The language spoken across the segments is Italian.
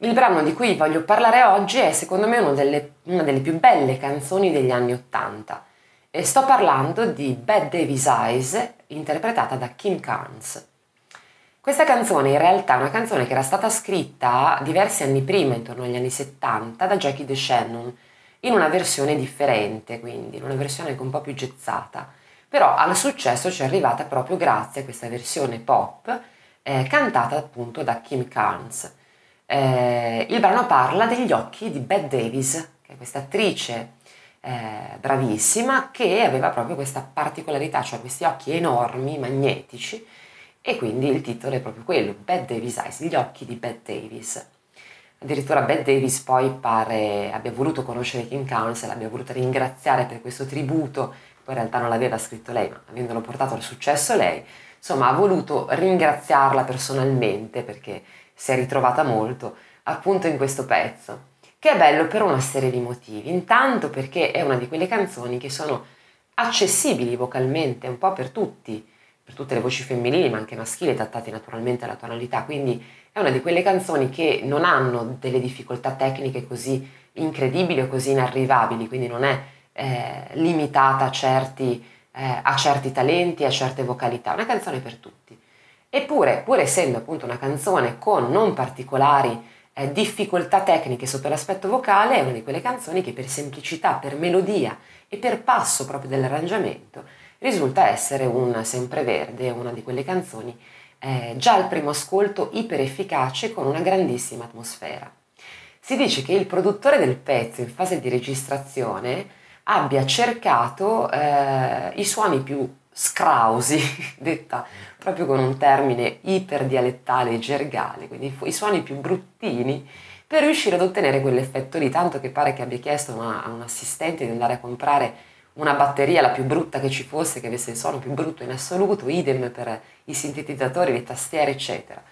Il brano di cui voglio parlare oggi è secondo me delle, una delle più belle canzoni degli anni Ottanta e sto parlando di Bad Davis Eyes interpretata da Kim Carnes. Questa canzone in realtà è una canzone che era stata scritta diversi anni prima, intorno agli anni 70, da Jackie DeShannon, in una versione differente, quindi in una versione un po' più gezzata. Però al successo ci è arrivata proprio grazie a questa versione pop eh, cantata appunto da Kim Carnes. Eh, il brano parla degli occhi di Bette Davis, che è questa attrice eh, bravissima che aveva proprio questa particolarità, cioè questi occhi enormi, magnetici, e quindi il titolo è proprio quello, Bette Davis Eyes, gli occhi di Bette Davis. Addirittura Bette Davis poi pare abbia voluto conoscere Kim Council, l'abbia voluto ringraziare per questo tributo, poi in realtà non l'aveva scritto lei, ma avendolo portato al successo lei, insomma ha voluto ringraziarla personalmente perché si è ritrovata molto appunto in questo pezzo, che è bello per una serie di motivi. Intanto perché è una di quelle canzoni che sono accessibili vocalmente un po' per tutti, per tutte le voci femminili ma anche maschili adattati naturalmente alla tonalità, quindi è una di quelle canzoni che non hanno delle difficoltà tecniche così incredibili o così inarrivabili, quindi non è eh, limitata a certi, eh, a certi talenti, a certe vocalità, è una canzone per tutti. Eppure, pur essendo appunto una canzone con non particolari eh, difficoltà tecniche sotto l'aspetto vocale, è una di quelle canzoni che per semplicità, per melodia e per passo proprio dell'arrangiamento risulta essere un sempreverde, una di quelle canzoni eh, già al primo ascolto iper efficace con una grandissima atmosfera. Si dice che il produttore del pezzo in fase di registrazione abbia cercato eh, i suoni più scrausi, detta proprio con un termine iperdialettale e gergale, quindi i suoni più bruttini, per riuscire ad ottenere quell'effetto lì, tanto che pare che abbia chiesto a un assistente di andare a comprare una batteria la più brutta che ci fosse, che avesse il suono più brutto in assoluto, idem per i sintetizzatori, le tastiere, eccetera.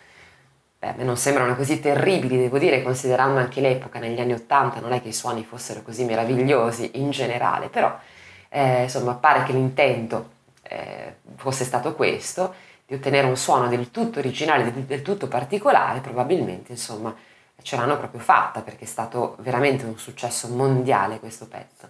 Beh, non sembrano così terribili, devo dire, considerando anche l'epoca, negli anni Ottanta, non è che i suoni fossero così meravigliosi in generale, però eh, insomma pare che l'intento eh, fosse stato questo, di ottenere un suono del tutto originale, del, tutto particolare, probabilmente insomma ce l'hanno proprio fatta perché è stato veramente un successo mondiale questo pezzo.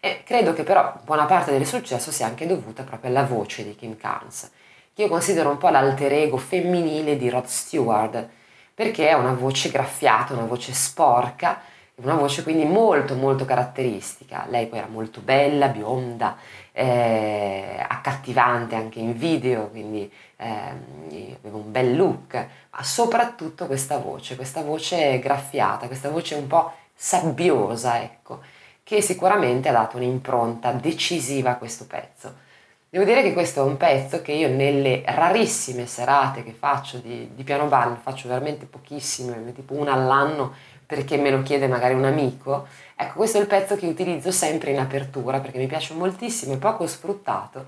E credo che però buona parte del successo sia anche dovuta proprio alla voce di Kim Carnes, che io considero un po' l'alter ego femminile di Rod Stewart, perché è una voce graffiata, una voce sporca, una voce quindi molto molto caratteristica. Lei poi era molto bella, bionda, eh, accattivante anche in video, quindi eh, aveva un bel look, ma soprattutto questa voce, questa voce graffiata, questa voce un po' sabbiosa, ecco, che sicuramente ha dato un'impronta decisiva a questo pezzo. Devo dire che questo è un pezzo che io nelle rarissime serate che faccio di, di piano bar, faccio veramente pochissime, tipo una all'anno perché me lo chiede magari un amico, ecco questo è il pezzo che utilizzo sempre in apertura perché mi piace moltissimo, è poco sfruttato,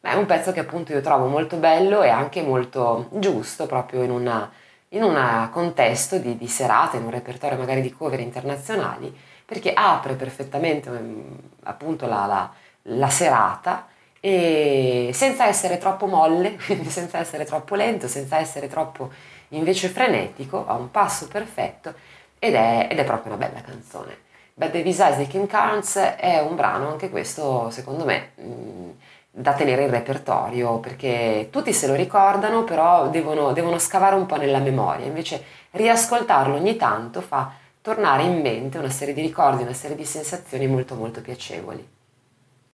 ma è un pezzo che appunto io trovo molto bello e anche molto giusto proprio in un contesto di, di serate, in un repertorio magari di cover internazionali, perché apre perfettamente mm, appunto la, la, la serata e senza essere troppo molle, senza essere troppo lento, senza essere troppo invece frenetico, ha un passo perfetto ed è, ed è proprio una bella canzone. Bad Davis Eyes di Kim Carnes è un brano, anche questo secondo me, mh, da tenere in repertorio perché tutti se lo ricordano, però devono, devono scavare un po' nella memoria, invece riascoltarlo ogni tanto fa tornare in mente una serie di ricordi, una serie di sensazioni molto molto piacevoli.